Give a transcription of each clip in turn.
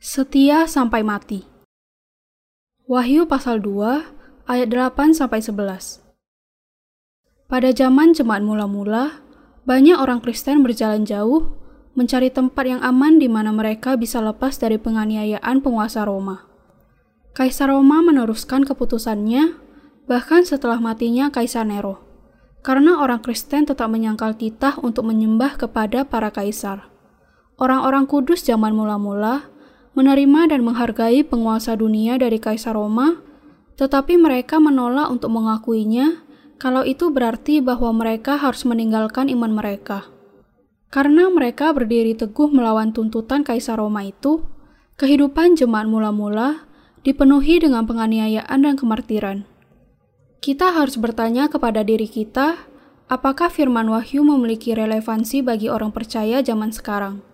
Setia sampai mati. Wahyu pasal 2 ayat 8 sampai 11. Pada zaman jemaat mula-mula, banyak orang Kristen berjalan jauh mencari tempat yang aman di mana mereka bisa lepas dari penganiayaan penguasa Roma. Kaisar Roma meneruskan keputusannya bahkan setelah matinya Kaisar Nero. Karena orang Kristen tetap menyangkal titah untuk menyembah kepada para kaisar. Orang-orang kudus zaman mula-mula menerima dan menghargai penguasa dunia dari Kaisar Roma, tetapi mereka menolak untuk mengakuinya kalau itu berarti bahwa mereka harus meninggalkan iman mereka. Karena mereka berdiri teguh melawan tuntutan Kaisar Roma itu, kehidupan jemaat mula-mula dipenuhi dengan penganiayaan dan kemartiran. Kita harus bertanya kepada diri kita, apakah firman Wahyu memiliki relevansi bagi orang percaya zaman sekarang?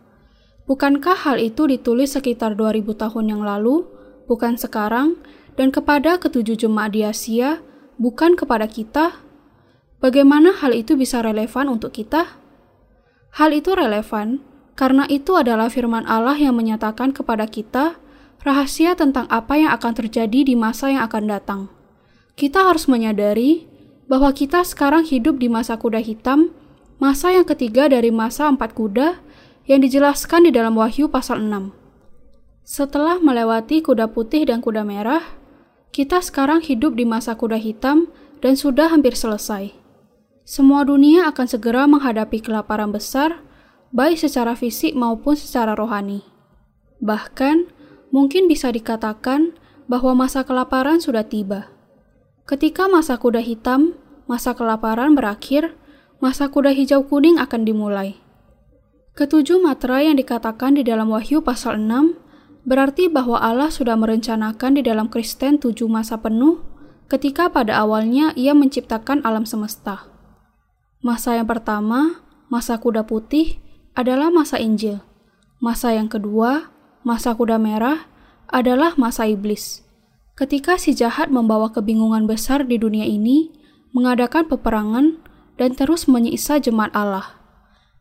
Bukankah hal itu ditulis sekitar 2000 tahun yang lalu, bukan sekarang, dan kepada ketujuh jemaat di Asia, bukan kepada kita? Bagaimana hal itu bisa relevan untuk kita? Hal itu relevan karena itu adalah firman Allah yang menyatakan kepada kita rahasia tentang apa yang akan terjadi di masa yang akan datang kita harus menyadari bahwa kita sekarang hidup di masa kuda hitam, masa yang ketiga dari masa empat kuda yang dijelaskan di dalam Wahyu pasal 6. Setelah melewati kuda putih dan kuda merah, kita sekarang hidup di masa kuda hitam dan sudah hampir selesai. Semua dunia akan segera menghadapi kelaparan besar, baik secara fisik maupun secara rohani. Bahkan, mungkin bisa dikatakan bahwa masa kelaparan sudah tiba. Ketika masa kuda hitam, masa kelaparan berakhir, masa kuda hijau kuning akan dimulai. Ketujuh matra yang dikatakan di dalam Wahyu pasal 6 berarti bahwa Allah sudah merencanakan di dalam Kristen tujuh masa penuh ketika pada awalnya ia menciptakan alam semesta. Masa yang pertama, masa kuda putih, adalah masa Injil. Masa yang kedua, masa kuda merah, adalah masa iblis. Ketika si jahat membawa kebingungan besar di dunia ini, mengadakan peperangan, dan terus menyiksa jemaat Allah.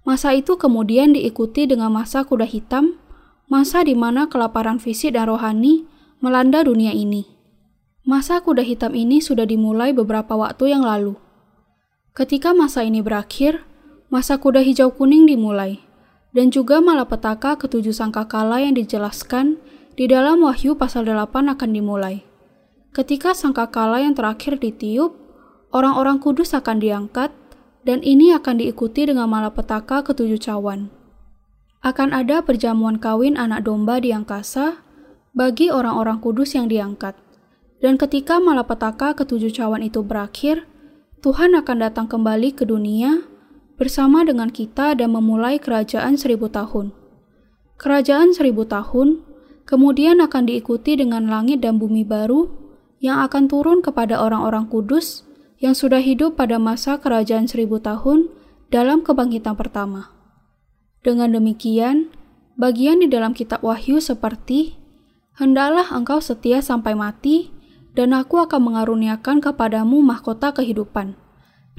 Masa itu kemudian diikuti dengan masa kuda hitam, masa di mana kelaparan fisik dan rohani melanda dunia ini. Masa kuda hitam ini sudah dimulai beberapa waktu yang lalu. Ketika masa ini berakhir, masa kuda hijau kuning dimulai, dan juga malapetaka ketujuh sangkakala yang dijelaskan di dalam Wahyu pasal 8 akan dimulai. Ketika sangkakala yang terakhir ditiup, orang-orang kudus akan diangkat, dan ini akan diikuti dengan malapetaka ketujuh cawan. Akan ada perjamuan kawin anak domba di angkasa bagi orang-orang kudus yang diangkat. Dan ketika malapetaka ketujuh cawan itu berakhir, Tuhan akan datang kembali ke dunia bersama dengan kita dan memulai kerajaan seribu tahun. Kerajaan seribu tahun kemudian akan diikuti dengan langit dan bumi baru yang akan turun kepada orang-orang kudus yang sudah hidup pada masa kerajaan seribu tahun dalam kebangkitan pertama. Dengan demikian, bagian di dalam kitab Wahyu seperti Hendaklah engkau setia sampai mati, dan aku akan mengaruniakan kepadamu mahkota kehidupan.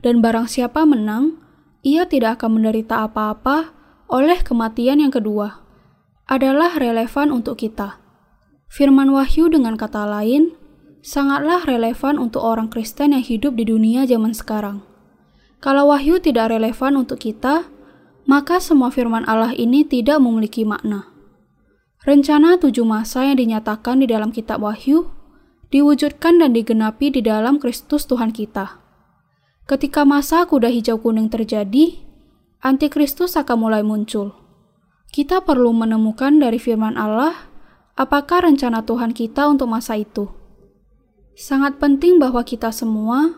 Dan barang siapa menang, ia tidak akan menderita apa-apa oleh kematian yang kedua adalah relevan untuk kita. Firman Wahyu dengan kata lain sangatlah relevan untuk orang Kristen yang hidup di dunia zaman sekarang. Kalau Wahyu tidak relevan untuk kita, maka semua firman Allah ini tidak memiliki makna. Rencana tujuh masa yang dinyatakan di dalam kitab Wahyu diwujudkan dan digenapi di dalam Kristus Tuhan kita. Ketika masa kuda hijau kuning terjadi, antikristus akan mulai muncul kita perlu menemukan dari firman Allah apakah rencana Tuhan kita untuk masa itu. Sangat penting bahwa kita semua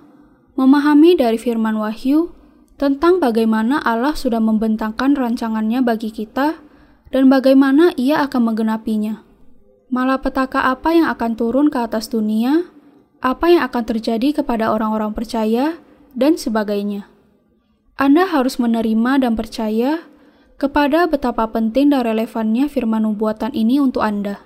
memahami dari firman Wahyu tentang bagaimana Allah sudah membentangkan rancangannya bagi kita dan bagaimana ia akan menggenapinya. Malapetaka apa yang akan turun ke atas dunia, apa yang akan terjadi kepada orang-orang percaya, dan sebagainya. Anda harus menerima dan percaya kepada betapa penting dan relevannya firman nubuatan ini untuk Anda.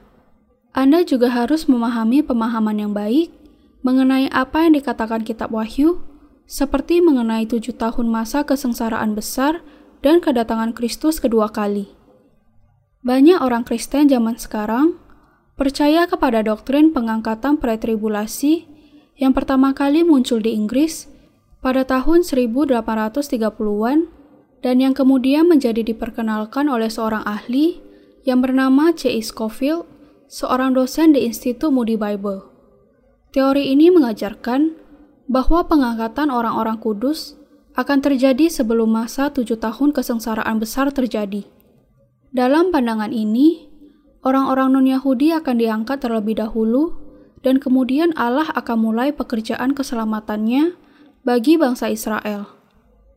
Anda juga harus memahami pemahaman yang baik mengenai apa yang dikatakan kitab Wahyu, seperti mengenai tujuh tahun masa kesengsaraan besar dan kedatangan Kristus kedua kali. Banyak orang Kristen zaman sekarang percaya kepada doktrin pengangkatan pretribulasi yang pertama kali muncul di Inggris pada tahun 1830-an dan yang kemudian menjadi diperkenalkan oleh seorang ahli yang bernama C.E. Scofield, seorang dosen di Institut Moody Bible. Teori ini mengajarkan bahwa pengangkatan orang-orang kudus akan terjadi sebelum masa tujuh tahun kesengsaraan besar terjadi. Dalam pandangan ini, orang-orang non-Yahudi akan diangkat terlebih dahulu, dan kemudian Allah akan mulai pekerjaan keselamatannya bagi bangsa Israel.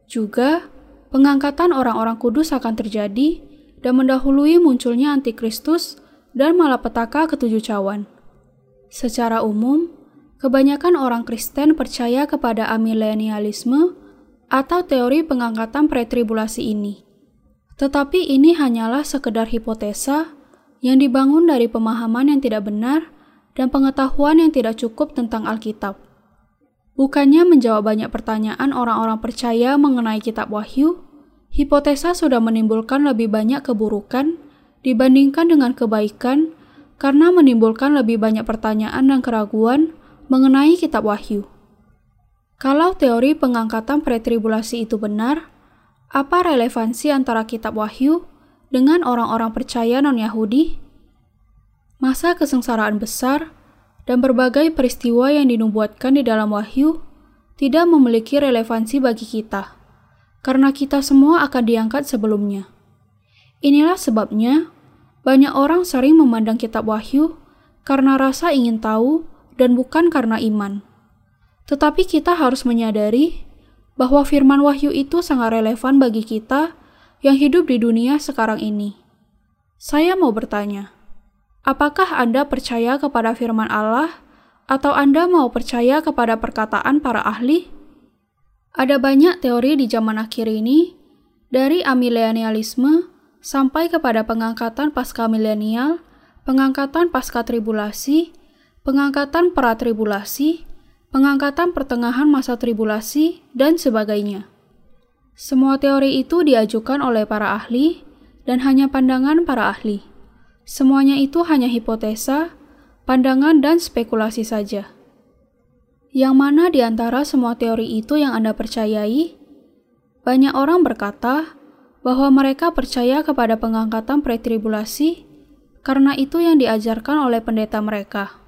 Juga, pengangkatan orang-orang kudus akan terjadi dan mendahului munculnya antikristus dan malapetaka ketujuh cawan. Secara umum, kebanyakan orang Kristen percaya kepada amilenialisme atau teori pengangkatan pretribulasi ini. Tetapi ini hanyalah sekedar hipotesa yang dibangun dari pemahaman yang tidak benar dan pengetahuan yang tidak cukup tentang Alkitab. Bukannya menjawab banyak pertanyaan orang-orang percaya mengenai kitab Wahyu, hipotesa sudah menimbulkan lebih banyak keburukan dibandingkan dengan kebaikan karena menimbulkan lebih banyak pertanyaan dan keraguan mengenai kitab Wahyu. Kalau teori pengangkatan pretribulasi itu benar, apa relevansi antara kitab Wahyu dengan orang-orang percaya non-Yahudi? Masa kesengsaraan besar dan berbagai peristiwa yang dinubuatkan di dalam Wahyu tidak memiliki relevansi bagi kita, karena kita semua akan diangkat sebelumnya. Inilah sebabnya banyak orang sering memandang kitab Wahyu karena rasa ingin tahu dan bukan karena iman. Tetapi kita harus menyadari bahwa firman wahyu itu sangat relevan bagi kita yang hidup di dunia sekarang ini. Saya mau bertanya, apakah Anda percaya kepada firman Allah atau Anda mau percaya kepada perkataan para ahli? Ada banyak teori di zaman akhir ini, dari amilenialisme sampai kepada pengangkatan pasca milenial, pengangkatan pasca tribulasi, pengangkatan pra tribulasi, pengangkatan pertengahan masa tribulasi, dan sebagainya. Semua teori itu diajukan oleh para ahli dan hanya pandangan para ahli. Semuanya itu hanya hipotesa, pandangan, dan spekulasi saja. Yang mana di antara semua teori itu yang Anda percayai? Banyak orang berkata bahwa mereka percaya kepada pengangkatan pretribulasi karena itu yang diajarkan oleh pendeta mereka.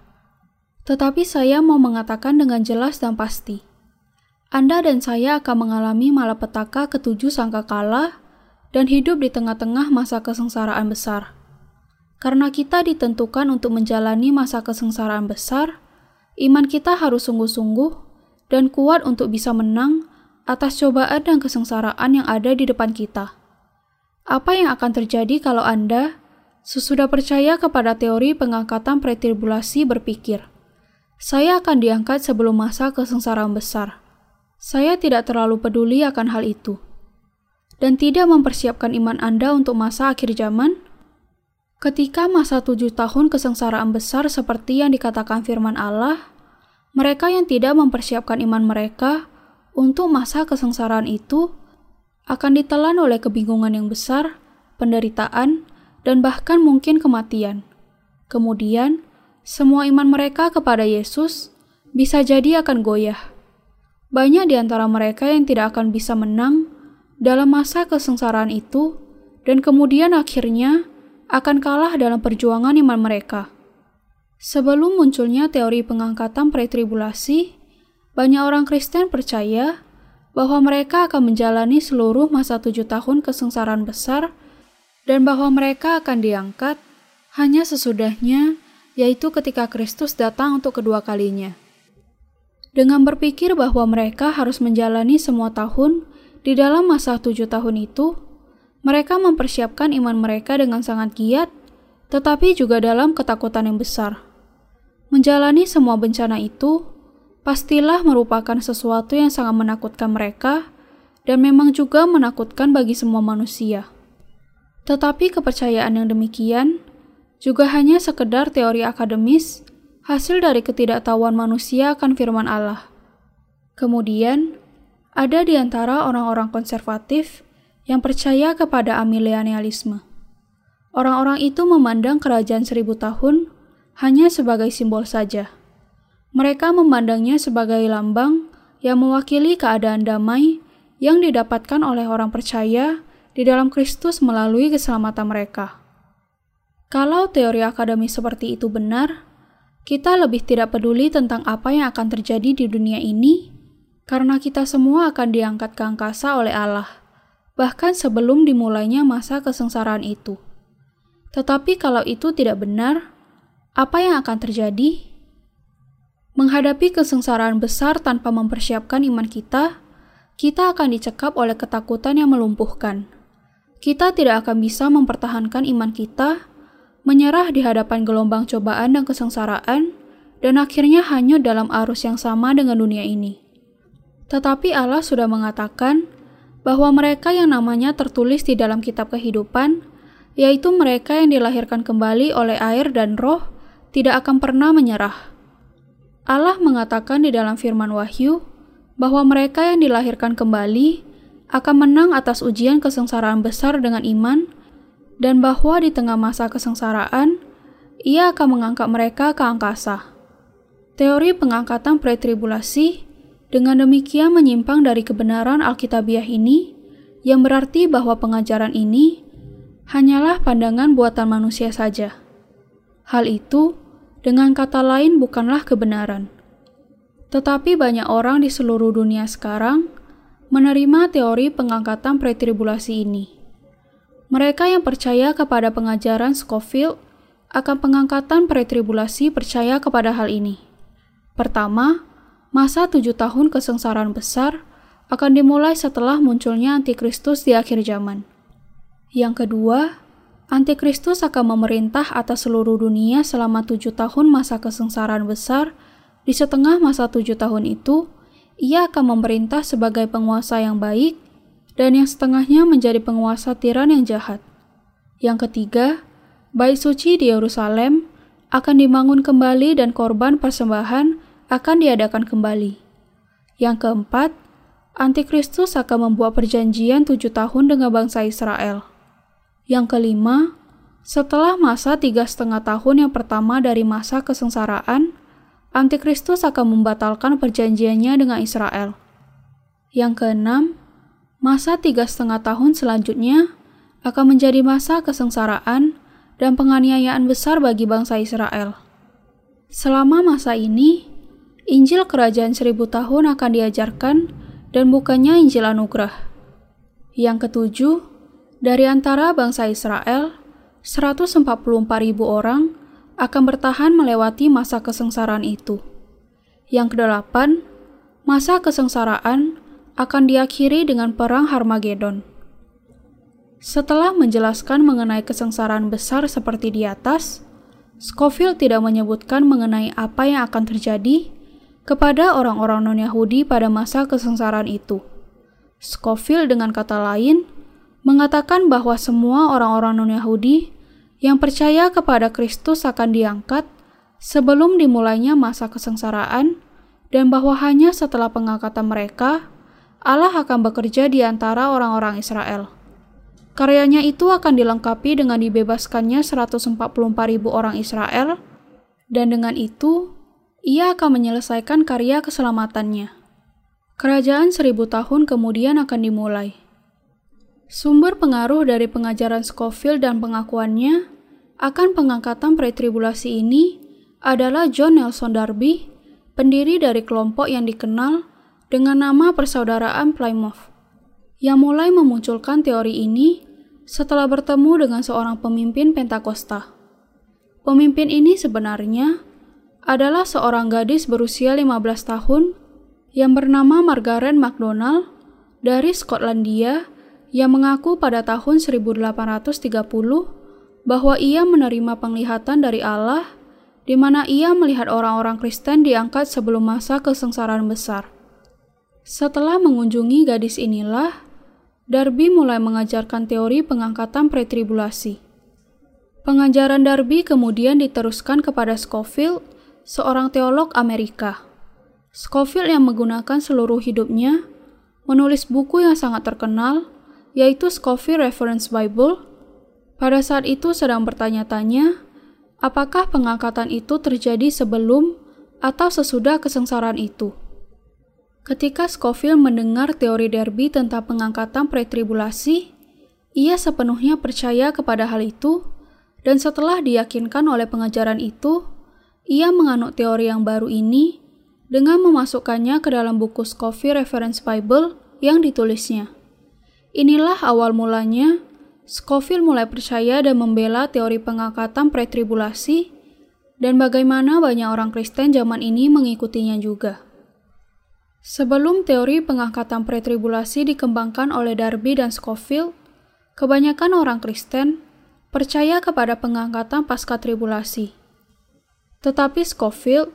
Tetapi saya mau mengatakan dengan jelas dan pasti. Anda dan saya akan mengalami malapetaka ketujuh sangkakala dan hidup di tengah-tengah masa kesengsaraan besar. Karena kita ditentukan untuk menjalani masa kesengsaraan besar, iman kita harus sungguh-sungguh dan kuat untuk bisa menang atas cobaan dan kesengsaraan yang ada di depan kita. Apa yang akan terjadi kalau Anda sesudah percaya kepada teori pengangkatan pretribulasi berpikir, saya akan diangkat sebelum masa kesengsaraan besar. Saya tidak terlalu peduli akan hal itu. Dan tidak mempersiapkan iman Anda untuk masa akhir zaman? Ketika masa tujuh tahun kesengsaraan besar seperti yang dikatakan firman Allah, mereka yang tidak mempersiapkan iman mereka untuk masa kesengsaraan itu akan ditelan oleh kebingungan yang besar, penderitaan, dan bahkan mungkin kematian. Kemudian, semua iman mereka kepada Yesus bisa jadi akan goyah. Banyak di antara mereka yang tidak akan bisa menang dalam masa kesengsaraan itu, dan kemudian akhirnya akan kalah dalam perjuangan iman mereka. Sebelum munculnya teori pengangkatan pretribulasi, banyak orang Kristen percaya bahwa mereka akan menjalani seluruh masa tujuh tahun kesengsaraan besar dan bahwa mereka akan diangkat hanya sesudahnya yaitu ketika Kristus datang untuk kedua kalinya. Dengan berpikir bahwa mereka harus menjalani semua tahun di dalam masa tujuh tahun itu, mereka mempersiapkan iman mereka dengan sangat giat, tetapi juga dalam ketakutan yang besar. Menjalani semua bencana itu pastilah merupakan sesuatu yang sangat menakutkan mereka dan memang juga menakutkan bagi semua manusia. Tetapi kepercayaan yang demikian juga hanya sekedar teori akademis hasil dari ketidaktahuan manusia akan firman Allah. Kemudian, ada di antara orang-orang konservatif yang percaya kepada amilenialisme. orang-orang itu memandang kerajaan seribu tahun hanya sebagai simbol saja. Mereka memandangnya sebagai lambang yang mewakili keadaan damai yang didapatkan oleh orang percaya di dalam Kristus melalui keselamatan mereka. Kalau teori akademis seperti itu benar, kita lebih tidak peduli tentang apa yang akan terjadi di dunia ini, karena kita semua akan diangkat ke angkasa oleh Allah, bahkan sebelum dimulainya masa kesengsaraan itu. Tetapi kalau itu tidak benar, apa yang akan terjadi? Menghadapi kesengsaraan besar tanpa mempersiapkan iman kita, kita akan dicekap oleh ketakutan yang melumpuhkan. Kita tidak akan bisa mempertahankan iman kita, menyerah di hadapan gelombang cobaan dan kesengsaraan, dan akhirnya hanyut dalam arus yang sama dengan dunia ini. Tetapi Allah sudah mengatakan bahwa mereka yang namanya tertulis di dalam kitab kehidupan yaitu mereka yang dilahirkan kembali oleh air dan roh, tidak akan pernah menyerah. Allah mengatakan di dalam firman Wahyu bahwa mereka yang dilahirkan kembali akan menang atas ujian kesengsaraan besar dengan iman, dan bahwa di tengah masa kesengsaraan, ia akan mengangkat mereka ke angkasa. Teori pengangkatan pretribulasi dengan demikian menyimpang dari kebenaran Alkitabiah ini, yang berarti bahwa pengajaran ini hanyalah pandangan buatan manusia saja. Hal itu, dengan kata lain, bukanlah kebenaran. Tetapi banyak orang di seluruh dunia sekarang menerima teori pengangkatan pretribulasi ini. Mereka yang percaya kepada pengajaran Scofield akan pengangkatan pretribulasi percaya kepada hal ini. Pertama, masa tujuh tahun kesengsaraan besar akan dimulai setelah munculnya antikristus di akhir zaman. Yang kedua, Antikristus akan memerintah atas seluruh dunia selama tujuh tahun masa kesengsaraan besar. Di setengah masa tujuh tahun itu, ia akan memerintah sebagai penguasa yang baik, dan yang setengahnya menjadi penguasa tiran yang jahat. Yang ketiga, bait suci di Yerusalem akan dibangun kembali dan korban persembahan akan diadakan kembali. Yang keempat, Antikristus akan membuat perjanjian tujuh tahun dengan bangsa Israel. Yang kelima, setelah masa tiga setengah tahun yang pertama dari masa kesengsaraan, Antikristus akan membatalkan perjanjiannya dengan Israel. Yang keenam, masa tiga setengah tahun selanjutnya akan menjadi masa kesengsaraan dan penganiayaan besar bagi bangsa Israel. Selama masa ini, Injil Kerajaan Seribu Tahun akan diajarkan dan bukannya Injil Anugerah. Yang ketujuh, dari antara bangsa Israel, 144.000 orang akan bertahan melewati masa kesengsaraan itu. Yang kedelapan, masa kesengsaraan akan diakhiri dengan perang Harmagedon. Setelah menjelaskan mengenai kesengsaraan besar seperti di atas, Scofield tidak menyebutkan mengenai apa yang akan terjadi kepada orang-orang non-Yahudi pada masa kesengsaraan itu. Scofield dengan kata lain mengatakan bahwa semua orang-orang non-Yahudi yang percaya kepada Kristus akan diangkat sebelum dimulainya masa kesengsaraan dan bahwa hanya setelah pengangkatan mereka, Allah akan bekerja di antara orang-orang Israel. Karyanya itu akan dilengkapi dengan dibebaskannya 144.000 orang Israel, dan dengan itu, ia akan menyelesaikan karya keselamatannya. Kerajaan seribu tahun kemudian akan dimulai. Sumber pengaruh dari pengajaran Scofield dan pengakuannya akan pengangkatan pretribulasi ini adalah John Nelson Darby, pendiri dari kelompok yang dikenal dengan nama Persaudaraan Plymouth, yang mulai memunculkan teori ini setelah bertemu dengan seorang pemimpin Pentakosta. Pemimpin ini sebenarnya adalah seorang gadis berusia 15 tahun yang bernama Margaret MacDonald dari Skotlandia yang mengaku pada tahun 1830 bahwa ia menerima penglihatan dari Allah di mana ia melihat orang-orang Kristen diangkat sebelum masa kesengsaraan besar. Setelah mengunjungi gadis inilah, Darby mulai mengajarkan teori pengangkatan pretribulasi. Pengajaran Darby kemudian diteruskan kepada Scofield, seorang teolog Amerika. Scofield yang menggunakan seluruh hidupnya menulis buku yang sangat terkenal yaitu Scofield Reference Bible, pada saat itu sedang bertanya-tanya apakah pengangkatan itu terjadi sebelum atau sesudah kesengsaraan itu. Ketika Scofield mendengar teori Derby tentang pengangkatan pretribulasi, ia sepenuhnya percaya kepada hal itu, dan setelah diyakinkan oleh pengajaran itu, ia menganut teori yang baru ini dengan memasukkannya ke dalam buku Scofield Reference Bible yang ditulisnya. Inilah awal mulanya Scofield mulai percaya dan membela teori pengangkatan pretribulasi dan bagaimana banyak orang Kristen zaman ini mengikutinya juga. Sebelum teori pengangkatan pretribulasi dikembangkan oleh Darby dan Scofield, kebanyakan orang Kristen percaya kepada pengangkatan pasca tribulasi. Tetapi Scofield,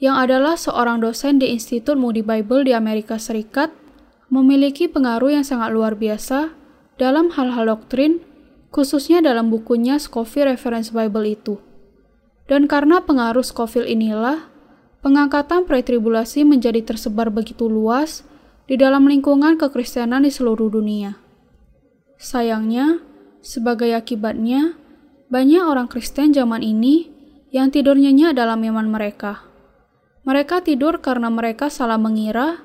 yang adalah seorang dosen di Institut Moody Bible di Amerika Serikat, memiliki pengaruh yang sangat luar biasa dalam hal-hal doktrin, khususnya dalam bukunya Scofield Reference Bible itu. Dan karena pengaruh Scofield inilah, Pengangkatan pretribulasi menjadi tersebar begitu luas di dalam lingkungan kekristenan di seluruh dunia. Sayangnya, sebagai akibatnya, banyak orang Kristen zaman ini yang tidur nyenyak dalam iman mereka. Mereka tidur karena mereka salah mengira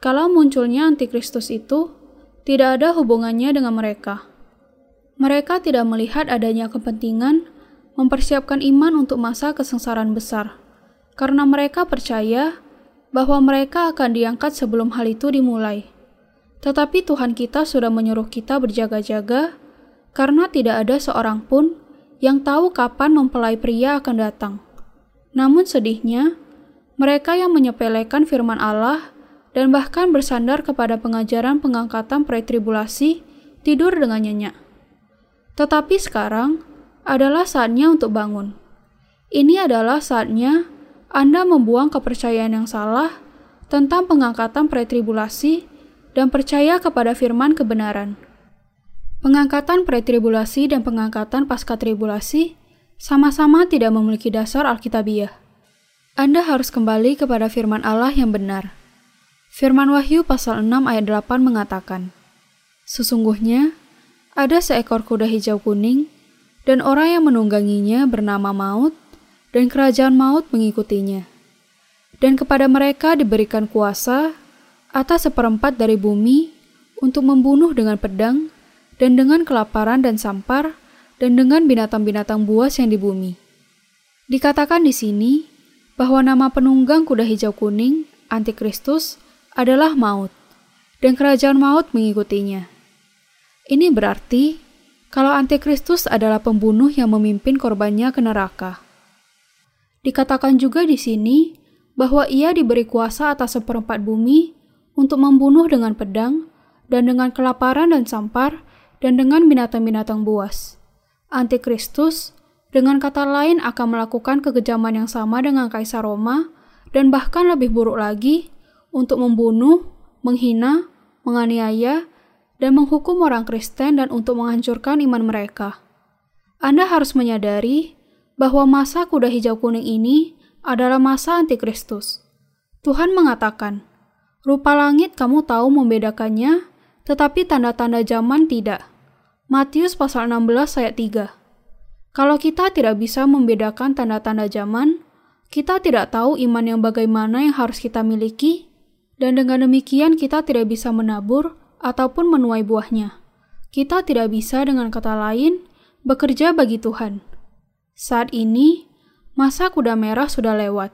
kalau munculnya antikristus itu tidak ada hubungannya dengan mereka. Mereka tidak melihat adanya kepentingan mempersiapkan iman untuk masa kesengsaraan besar karena mereka percaya bahwa mereka akan diangkat sebelum hal itu dimulai. Tetapi Tuhan kita sudah menyuruh kita berjaga-jaga karena tidak ada seorang pun yang tahu kapan mempelai pria akan datang. Namun sedihnya, mereka yang menyepelekan firman Allah dan bahkan bersandar kepada pengajaran pengangkatan pretribulasi tidur dengan nyenyak. Tetapi sekarang adalah saatnya untuk bangun. Ini adalah saatnya anda membuang kepercayaan yang salah tentang pengangkatan pretribulasi dan percaya kepada firman kebenaran. Pengangkatan pretribulasi dan pengangkatan pasca tribulasi sama-sama tidak memiliki dasar alkitabiah. Anda harus kembali kepada firman Allah yang benar. Firman Wahyu pasal 6 ayat 8 mengatakan, Sesungguhnya, ada seekor kuda hijau kuning, dan orang yang menungganginya bernama Maut, dan kerajaan maut mengikutinya. Dan kepada mereka diberikan kuasa atas seperempat dari bumi untuk membunuh dengan pedang, dan dengan kelaparan dan sampar, dan dengan binatang-binatang buas yang di bumi. Dikatakan di sini bahwa nama penunggang kuda hijau kuning, Antikristus, adalah maut, dan kerajaan maut mengikutinya. Ini berarti kalau Antikristus adalah pembunuh yang memimpin korbannya ke neraka. Dikatakan juga di sini bahwa ia diberi kuasa atas seperempat bumi untuk membunuh dengan pedang dan dengan kelaparan dan sampar dan dengan binatang-binatang buas. Antikristus dengan kata lain akan melakukan kekejaman yang sama dengan Kaisar Roma dan bahkan lebih buruk lagi untuk membunuh, menghina, menganiaya, dan menghukum orang Kristen dan untuk menghancurkan iman mereka. Anda harus menyadari bahwa masa kuda hijau kuning ini adalah masa antikristus. Tuhan mengatakan, rupa langit kamu tahu membedakannya, tetapi tanda-tanda zaman tidak. Matius pasal 16 ayat 3. Kalau kita tidak bisa membedakan tanda-tanda zaman, kita tidak tahu iman yang bagaimana yang harus kita miliki, dan dengan demikian kita tidak bisa menabur ataupun menuai buahnya. Kita tidak bisa dengan kata lain bekerja bagi Tuhan. Saat ini, masa kuda merah sudah lewat,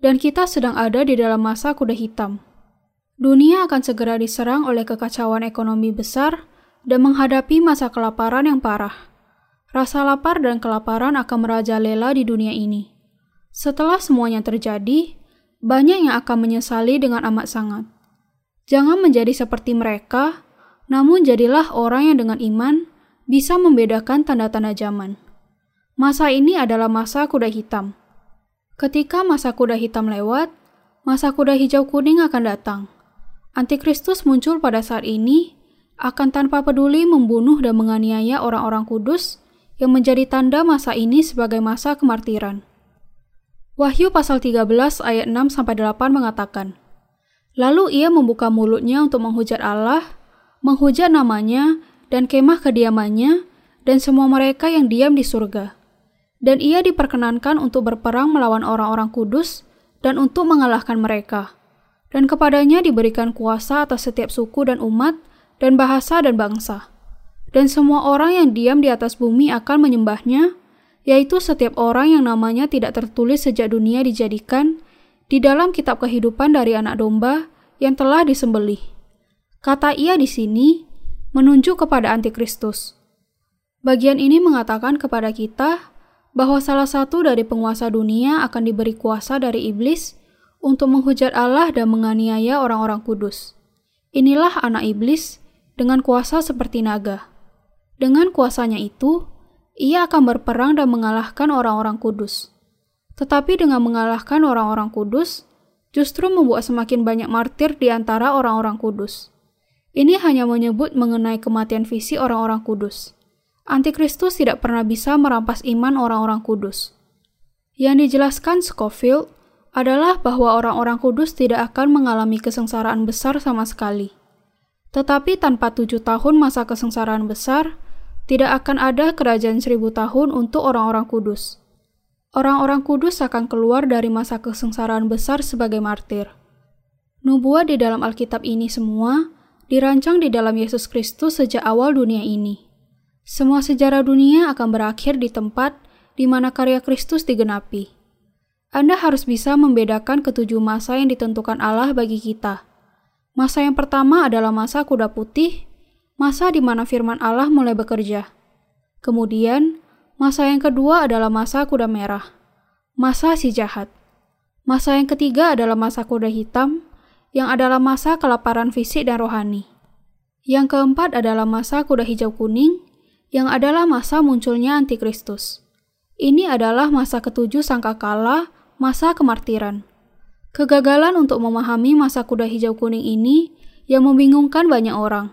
dan kita sedang ada di dalam masa kuda hitam. Dunia akan segera diserang oleh kekacauan ekonomi besar dan menghadapi masa kelaparan yang parah. Rasa lapar dan kelaparan akan merajalela di dunia ini. Setelah semuanya terjadi, banyak yang akan menyesali dengan amat sangat. Jangan menjadi seperti mereka, namun jadilah orang yang dengan iman bisa membedakan tanda-tanda zaman. Masa ini adalah masa kuda hitam. Ketika masa kuda hitam lewat, masa kuda hijau kuning akan datang. Antikristus muncul pada saat ini, akan tanpa peduli membunuh dan menganiaya orang-orang kudus yang menjadi tanda masa ini sebagai masa kemartiran. Wahyu pasal 13 ayat 6 8 mengatakan, Lalu ia membuka mulutnya untuk menghujat Allah, menghujat namanya dan kemah kediamannya dan semua mereka yang diam di surga. Dan ia diperkenankan untuk berperang melawan orang-orang kudus dan untuk mengalahkan mereka. Dan kepadanya diberikan kuasa atas setiap suku dan umat, dan bahasa dan bangsa. Dan semua orang yang diam di atas bumi akan menyembahnya, yaitu setiap orang yang namanya tidak tertulis sejak dunia dijadikan di dalam kitab kehidupan dari anak domba yang telah disembelih. Kata ia di sini menunjuk kepada antikristus. Bagian ini mengatakan kepada kita bahwa salah satu dari penguasa dunia akan diberi kuasa dari iblis untuk menghujat Allah dan menganiaya orang-orang kudus. Inilah anak iblis dengan kuasa seperti naga. Dengan kuasanya itu, ia akan berperang dan mengalahkan orang-orang kudus. Tetapi dengan mengalahkan orang-orang kudus, justru membuat semakin banyak martir di antara orang-orang kudus. Ini hanya menyebut mengenai kematian visi orang-orang kudus. Antikristus tidak pernah bisa merampas iman orang-orang kudus. Yang dijelaskan Scofield adalah bahwa orang-orang kudus tidak akan mengalami kesengsaraan besar sama sekali. Tetapi tanpa tujuh tahun masa kesengsaraan besar, tidak akan ada kerajaan seribu tahun untuk orang-orang kudus. Orang-orang kudus akan keluar dari masa kesengsaraan besar sebagai martir. Nubuat di dalam Alkitab ini semua dirancang di dalam Yesus Kristus sejak awal dunia ini. Semua sejarah dunia akan berakhir di tempat di mana karya Kristus digenapi. Anda harus bisa membedakan ketujuh masa yang ditentukan Allah bagi kita. Masa yang pertama adalah masa kuda putih, masa di mana firman Allah mulai bekerja. Kemudian, masa yang kedua adalah masa kuda merah, masa si jahat. Masa yang ketiga adalah masa kuda hitam, yang adalah masa kelaparan fisik dan rohani. Yang keempat adalah masa kuda hijau kuning, yang adalah masa munculnya antikristus. Ini adalah masa ketujuh sangkakala, masa kemartiran. Kegagalan untuk memahami masa kuda hijau kuning ini yang membingungkan banyak orang.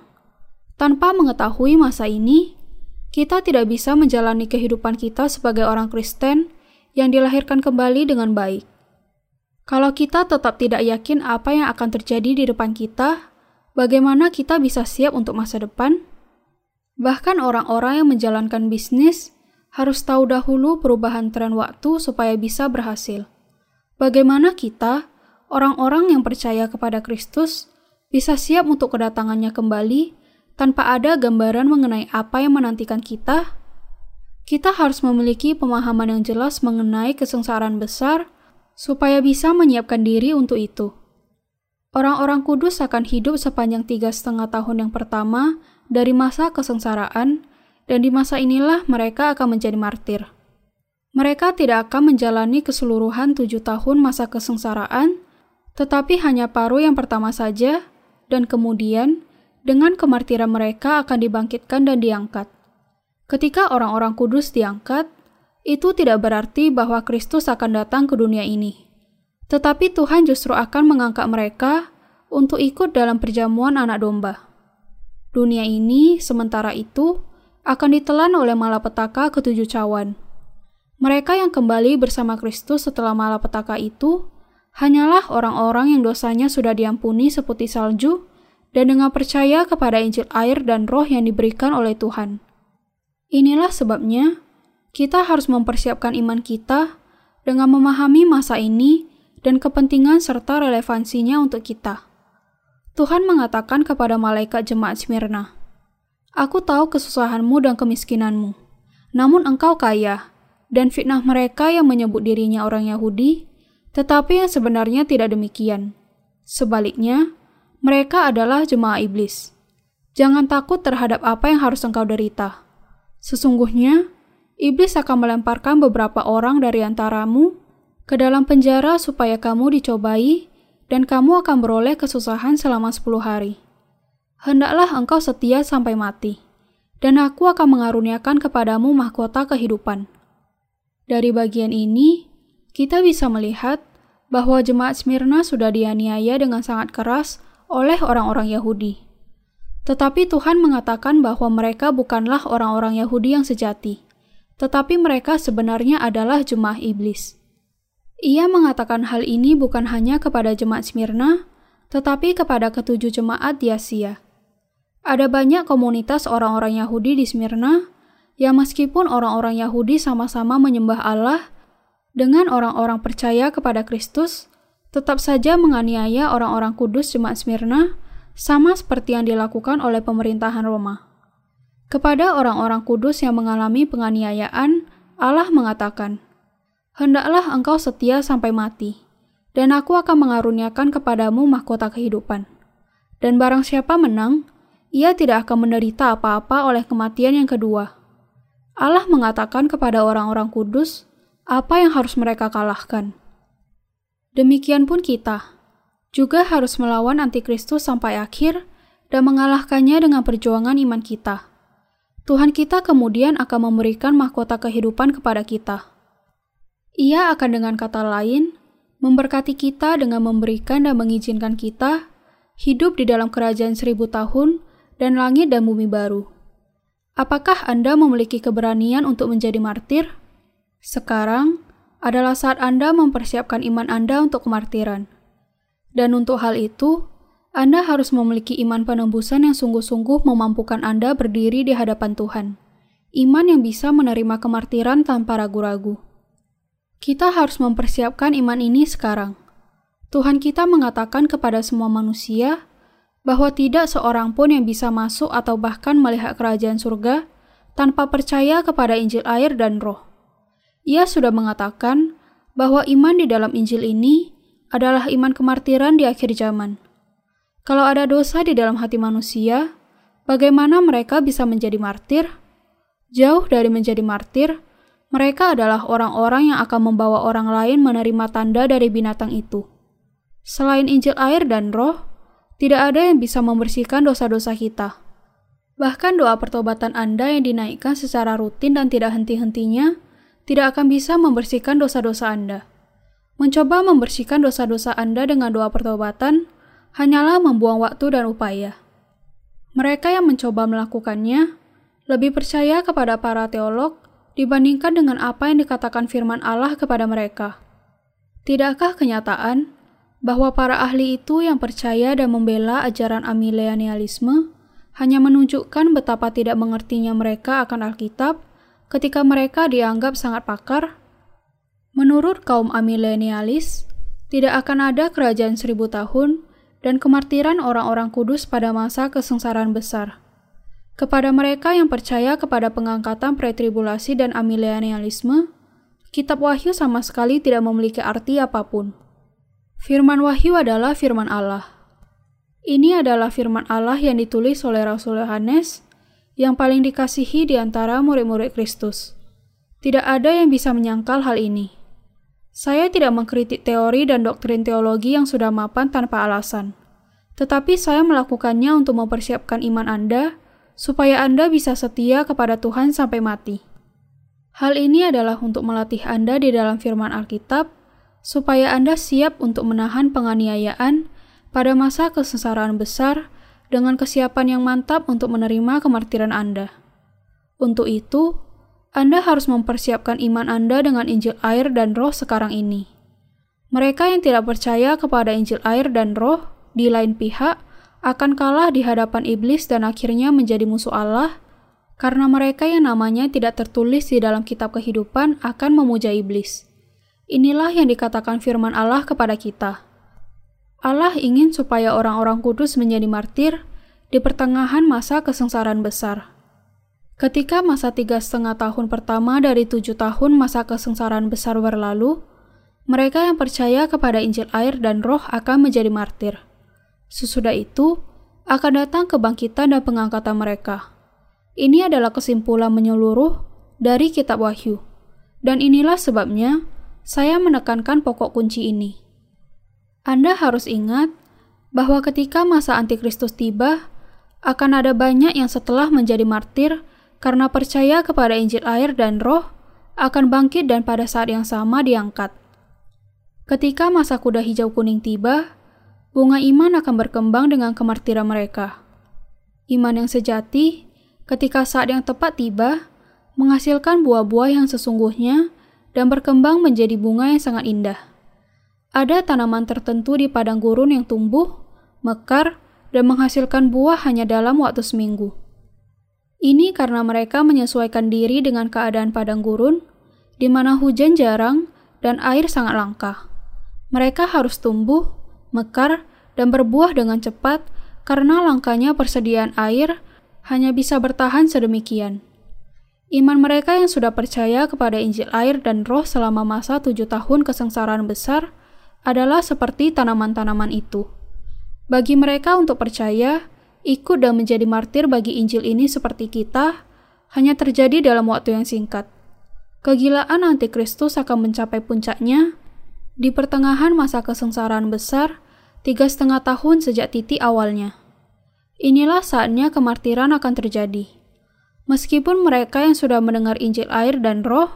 Tanpa mengetahui masa ini, kita tidak bisa menjalani kehidupan kita sebagai orang Kristen yang dilahirkan kembali dengan baik. Kalau kita tetap tidak yakin apa yang akan terjadi di depan kita, bagaimana kita bisa siap untuk masa depan? Bahkan orang-orang yang menjalankan bisnis harus tahu dahulu perubahan tren waktu supaya bisa berhasil. Bagaimana kita, orang-orang yang percaya kepada Kristus, bisa siap untuk kedatangannya kembali tanpa ada gambaran mengenai apa yang menantikan kita? Kita harus memiliki pemahaman yang jelas mengenai kesengsaraan besar supaya bisa menyiapkan diri untuk itu. Orang-orang kudus akan hidup sepanjang tiga setengah tahun yang pertama dari masa kesengsaraan, dan di masa inilah mereka akan menjadi martir. Mereka tidak akan menjalani keseluruhan tujuh tahun masa kesengsaraan, tetapi hanya paruh yang pertama saja, dan kemudian dengan kemartiran mereka akan dibangkitkan dan diangkat. Ketika orang-orang kudus diangkat, itu tidak berarti bahwa Kristus akan datang ke dunia ini. Tetapi Tuhan justru akan mengangkat mereka untuk ikut dalam perjamuan anak domba. Dunia ini, sementara itu, akan ditelan oleh malapetaka ketujuh cawan. Mereka yang kembali bersama Kristus setelah malapetaka itu hanyalah orang-orang yang dosanya sudah diampuni seperti salju dan dengan percaya kepada Injil air dan roh yang diberikan oleh Tuhan. Inilah sebabnya kita harus mempersiapkan iman kita dengan memahami masa ini dan kepentingan serta relevansinya untuk kita. Tuhan mengatakan kepada malaikat jemaat Smyrna, Aku tahu kesusahanmu dan kemiskinanmu, namun engkau kaya, dan fitnah mereka yang menyebut dirinya orang Yahudi, tetapi yang sebenarnya tidak demikian. Sebaliknya, mereka adalah jemaah iblis. Jangan takut terhadap apa yang harus engkau derita. Sesungguhnya, iblis akan melemparkan beberapa orang dari antaramu ke dalam penjara supaya kamu dicobai dan kamu akan beroleh kesusahan selama sepuluh hari. Hendaklah engkau setia sampai mati, dan aku akan mengaruniakan kepadamu mahkota kehidupan. Dari bagian ini, kita bisa melihat bahwa jemaat Smyrna sudah dianiaya dengan sangat keras oleh orang-orang Yahudi. Tetapi Tuhan mengatakan bahwa mereka bukanlah orang-orang Yahudi yang sejati, tetapi mereka sebenarnya adalah jemaah iblis. Ia mengatakan hal ini bukan hanya kepada jemaat Smyrna, tetapi kepada ketujuh jemaat di Asia. Ada banyak komunitas orang-orang Yahudi di Smyrna yang meskipun orang-orang Yahudi sama-sama menyembah Allah dengan orang-orang percaya kepada Kristus, tetap saja menganiaya orang-orang kudus jemaat Smyrna sama seperti yang dilakukan oleh pemerintahan Roma. Kepada orang-orang kudus yang mengalami penganiayaan, Allah mengatakan, Hendaklah engkau setia sampai mati, dan aku akan mengaruniakan kepadamu mahkota kehidupan. Dan barang siapa menang, ia tidak akan menderita apa-apa oleh kematian yang kedua. Allah mengatakan kepada orang-orang kudus apa yang harus mereka kalahkan. Demikian pun kita juga harus melawan antikristus sampai akhir dan mengalahkannya dengan perjuangan iman kita. Tuhan kita kemudian akan memberikan mahkota kehidupan kepada kita. Ia akan dengan kata lain memberkati kita dengan memberikan dan mengizinkan kita hidup di dalam kerajaan seribu tahun dan langit dan bumi baru. Apakah Anda memiliki keberanian untuk menjadi martir? Sekarang adalah saat Anda mempersiapkan iman Anda untuk kemartiran. Dan untuk hal itu, Anda harus memiliki iman penembusan yang sungguh-sungguh memampukan Anda berdiri di hadapan Tuhan. Iman yang bisa menerima kemartiran tanpa ragu-ragu. Kita harus mempersiapkan iman ini sekarang. Tuhan kita mengatakan kepada semua manusia bahwa tidak seorang pun yang bisa masuk atau bahkan melihat kerajaan surga tanpa percaya kepada Injil air dan Roh. Ia sudah mengatakan bahwa iman di dalam Injil ini adalah iman kemartiran di akhir zaman. Kalau ada dosa di dalam hati manusia, bagaimana mereka bisa menjadi martir? Jauh dari menjadi martir, mereka adalah orang-orang yang akan membawa orang lain menerima tanda dari binatang itu. Selain Injil air dan roh, tidak ada yang bisa membersihkan dosa-dosa kita. Bahkan doa pertobatan Anda yang dinaikkan secara rutin dan tidak henti-hentinya, tidak akan bisa membersihkan dosa-dosa Anda. Mencoba membersihkan dosa-dosa Anda dengan doa pertobatan hanyalah membuang waktu dan upaya. Mereka yang mencoba melakukannya lebih percaya kepada para teolog dibandingkan dengan apa yang dikatakan firman Allah kepada mereka. Tidakkah kenyataan bahwa para ahli itu yang percaya dan membela ajaran amilenialisme hanya menunjukkan betapa tidak mengertinya mereka akan Alkitab ketika mereka dianggap sangat pakar Menurut kaum amilenialis, tidak akan ada kerajaan seribu tahun dan kemartiran orang-orang kudus pada masa kesengsaraan besar. Kepada mereka yang percaya kepada pengangkatan pretribulasi dan amilenialisme, kitab Wahyu sama sekali tidak memiliki arti apa pun. Firman Wahyu adalah firman Allah. Ini adalah firman Allah yang ditulis oleh Rasul Yohanes yang paling dikasihi di antara murid-murid Kristus. Tidak ada yang bisa menyangkal hal ini. Saya tidak mengkritik teori dan doktrin teologi yang sudah mapan tanpa alasan. Tetapi saya melakukannya untuk mempersiapkan iman Anda supaya Anda bisa setia kepada Tuhan sampai mati. Hal ini adalah untuk melatih Anda di dalam firman Alkitab supaya Anda siap untuk menahan penganiayaan pada masa kesesaran besar dengan kesiapan yang mantap untuk menerima kemartiran Anda. Untuk itu, anda harus mempersiapkan iman Anda dengan Injil air dan roh sekarang ini. Mereka yang tidak percaya kepada Injil air dan roh, di lain pihak, akan kalah di hadapan iblis dan akhirnya menjadi musuh Allah, karena mereka yang namanya tidak tertulis di dalam kitab kehidupan akan memuja iblis. Inilah yang dikatakan firman Allah kepada kita. Allah ingin supaya orang-orang kudus menjadi martir di pertengahan masa kesengsaraan besar. Ketika masa tiga setengah tahun pertama dari tujuh tahun masa kesengsaraan besar berlalu, mereka yang percaya kepada Injil air dan roh akan menjadi martir. Sesudah itu, akan datang kebangkitan dan pengangkatan mereka. Ini adalah kesimpulan menyeluruh dari kitab Wahyu. Dan inilah sebabnya saya menekankan pokok kunci ini. Anda harus ingat bahwa ketika masa antikristus tiba, akan ada banyak yang setelah menjadi martir karena percaya kepada Injil air dan roh, akan bangkit dan pada saat yang sama diangkat. Ketika masa kuda hijau kuning tiba, bunga iman akan berkembang dengan kemartiran mereka. Iman yang sejati, ketika saat yang tepat tiba, menghasilkan buah-buah yang sesungguhnya dan berkembang menjadi bunga yang sangat indah. Ada tanaman tertentu di padang gurun yang tumbuh, mekar, dan menghasilkan buah hanya dalam waktu seminggu. Ini karena mereka menyesuaikan diri dengan keadaan padang gurun, di mana hujan jarang dan air sangat langka. Mereka harus tumbuh, mekar, dan berbuah dengan cepat karena langkanya persediaan air hanya bisa bertahan sedemikian. Iman mereka yang sudah percaya kepada Injil air dan roh selama masa tujuh tahun kesengsaraan besar adalah seperti tanaman-tanaman itu. Bagi mereka untuk percaya, ikut dan menjadi martir bagi Injil ini seperti kita, hanya terjadi dalam waktu yang singkat. Kegilaan antikristus akan mencapai puncaknya di pertengahan masa kesengsaraan besar, tiga setengah tahun sejak titik awalnya. Inilah saatnya kemartiran akan terjadi. Meskipun mereka yang sudah mendengar Injil air dan roh,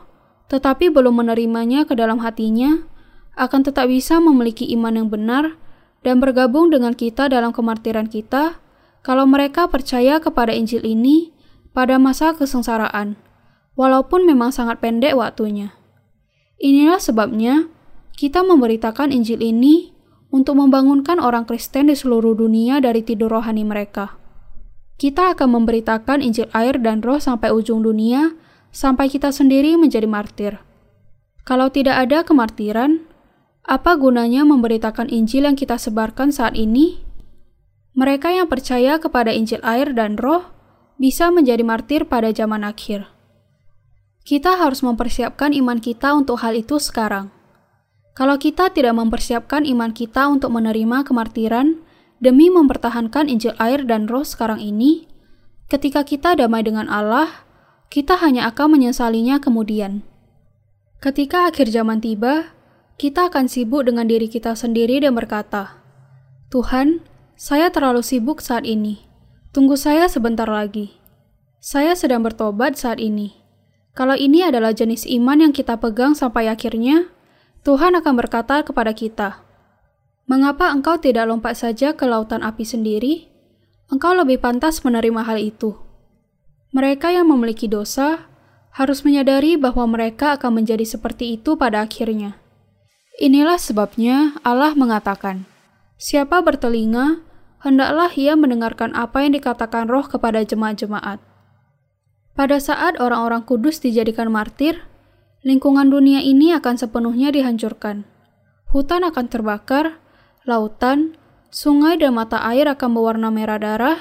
tetapi belum menerimanya ke dalam hatinya, akan tetap bisa memiliki iman yang benar dan bergabung dengan kita dalam kemartiran kita kalau mereka percaya kepada Injil ini pada masa kesengsaraan walaupun memang sangat pendek waktunya. Inilah sebabnya kita memberitakan Injil ini untuk membangunkan orang Kristen di seluruh dunia dari tidur rohani mereka. Kita akan memberitakan Injil air dan roh sampai ujung dunia, sampai kita sendiri menjadi martir. Kalau tidak ada kemartiran, apa gunanya memberitakan Injil yang kita sebarkan saat ini? Mereka yang percaya kepada Injil air dan roh bisa menjadi martir pada zaman akhir. Kita harus mempersiapkan iman kita untuk hal itu sekarang. Kalau kita tidak mempersiapkan iman kita untuk menerima kemartiran demi mempertahankan Injil air dan roh sekarang ini, ketika kita damai dengan Allah, kita hanya akan menyesalinya kemudian. Ketika akhir zaman tiba, kita akan sibuk dengan diri kita sendiri dan berkata, Tuhan, saya terlalu sibuk saat ini. Tunggu saya sebentar lagi. Saya sedang bertobat saat ini. Kalau ini adalah jenis iman yang kita pegang sampai akhirnya, Tuhan akan berkata kepada kita, "Mengapa engkau tidak lompat saja ke lautan api sendiri? Engkau lebih pantas menerima hal itu." Mereka yang memiliki dosa harus menyadari bahwa mereka akan menjadi seperti itu pada akhirnya. Inilah sebabnya Allah mengatakan, "Siapa bertelinga, hendaklah ia mendengarkan apa yang dikatakan Roh kepada jemaat-jemaat." Pada saat orang-orang kudus dijadikan martir, lingkungan dunia ini akan sepenuhnya dihancurkan. Hutan akan terbakar, lautan, sungai dan mata air akan berwarna merah darah,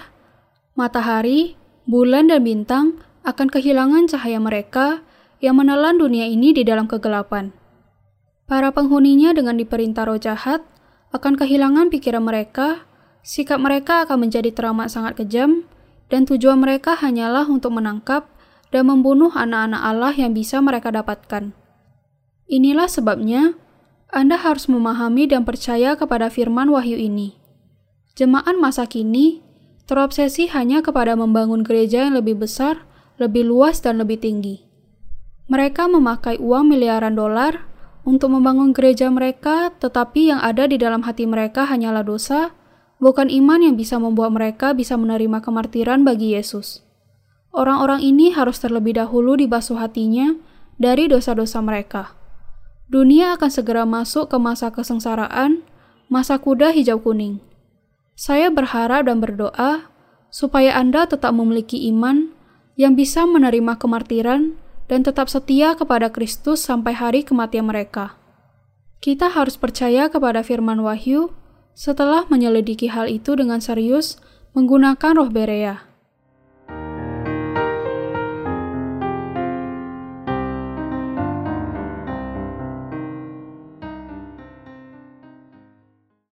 matahari, bulan dan bintang akan kehilangan cahaya mereka yang menelan dunia ini di dalam kegelapan. Para penghuninya dengan diperintah roh jahat akan kehilangan pikiran mereka, sikap mereka akan menjadi teramat sangat kejam, dan tujuan mereka hanyalah untuk menangkap dan membunuh anak-anak Allah yang bisa mereka dapatkan. Inilah sebabnya Anda harus memahami dan percaya kepada firman wahyu ini. Jemaat masa kini terobsesi hanya kepada membangun gereja yang lebih besar, lebih luas, dan lebih tinggi. Mereka memakai uang miliaran dolar untuk membangun gereja mereka, tetapi yang ada di dalam hati mereka hanyalah dosa, bukan iman yang bisa membuat mereka bisa menerima kemartiran bagi Yesus. Orang-orang ini harus terlebih dahulu dibasuh hatinya dari dosa-dosa mereka. Dunia akan segera masuk ke masa kesengsaraan, masa kuda hijau kuning. Saya berharap dan berdoa supaya Anda tetap memiliki iman yang bisa menerima kemartiran dan tetap setia kepada Kristus sampai hari kematian mereka. Kita harus percaya kepada firman Wahyu setelah menyelidiki hal itu dengan serius menggunakan roh Berea.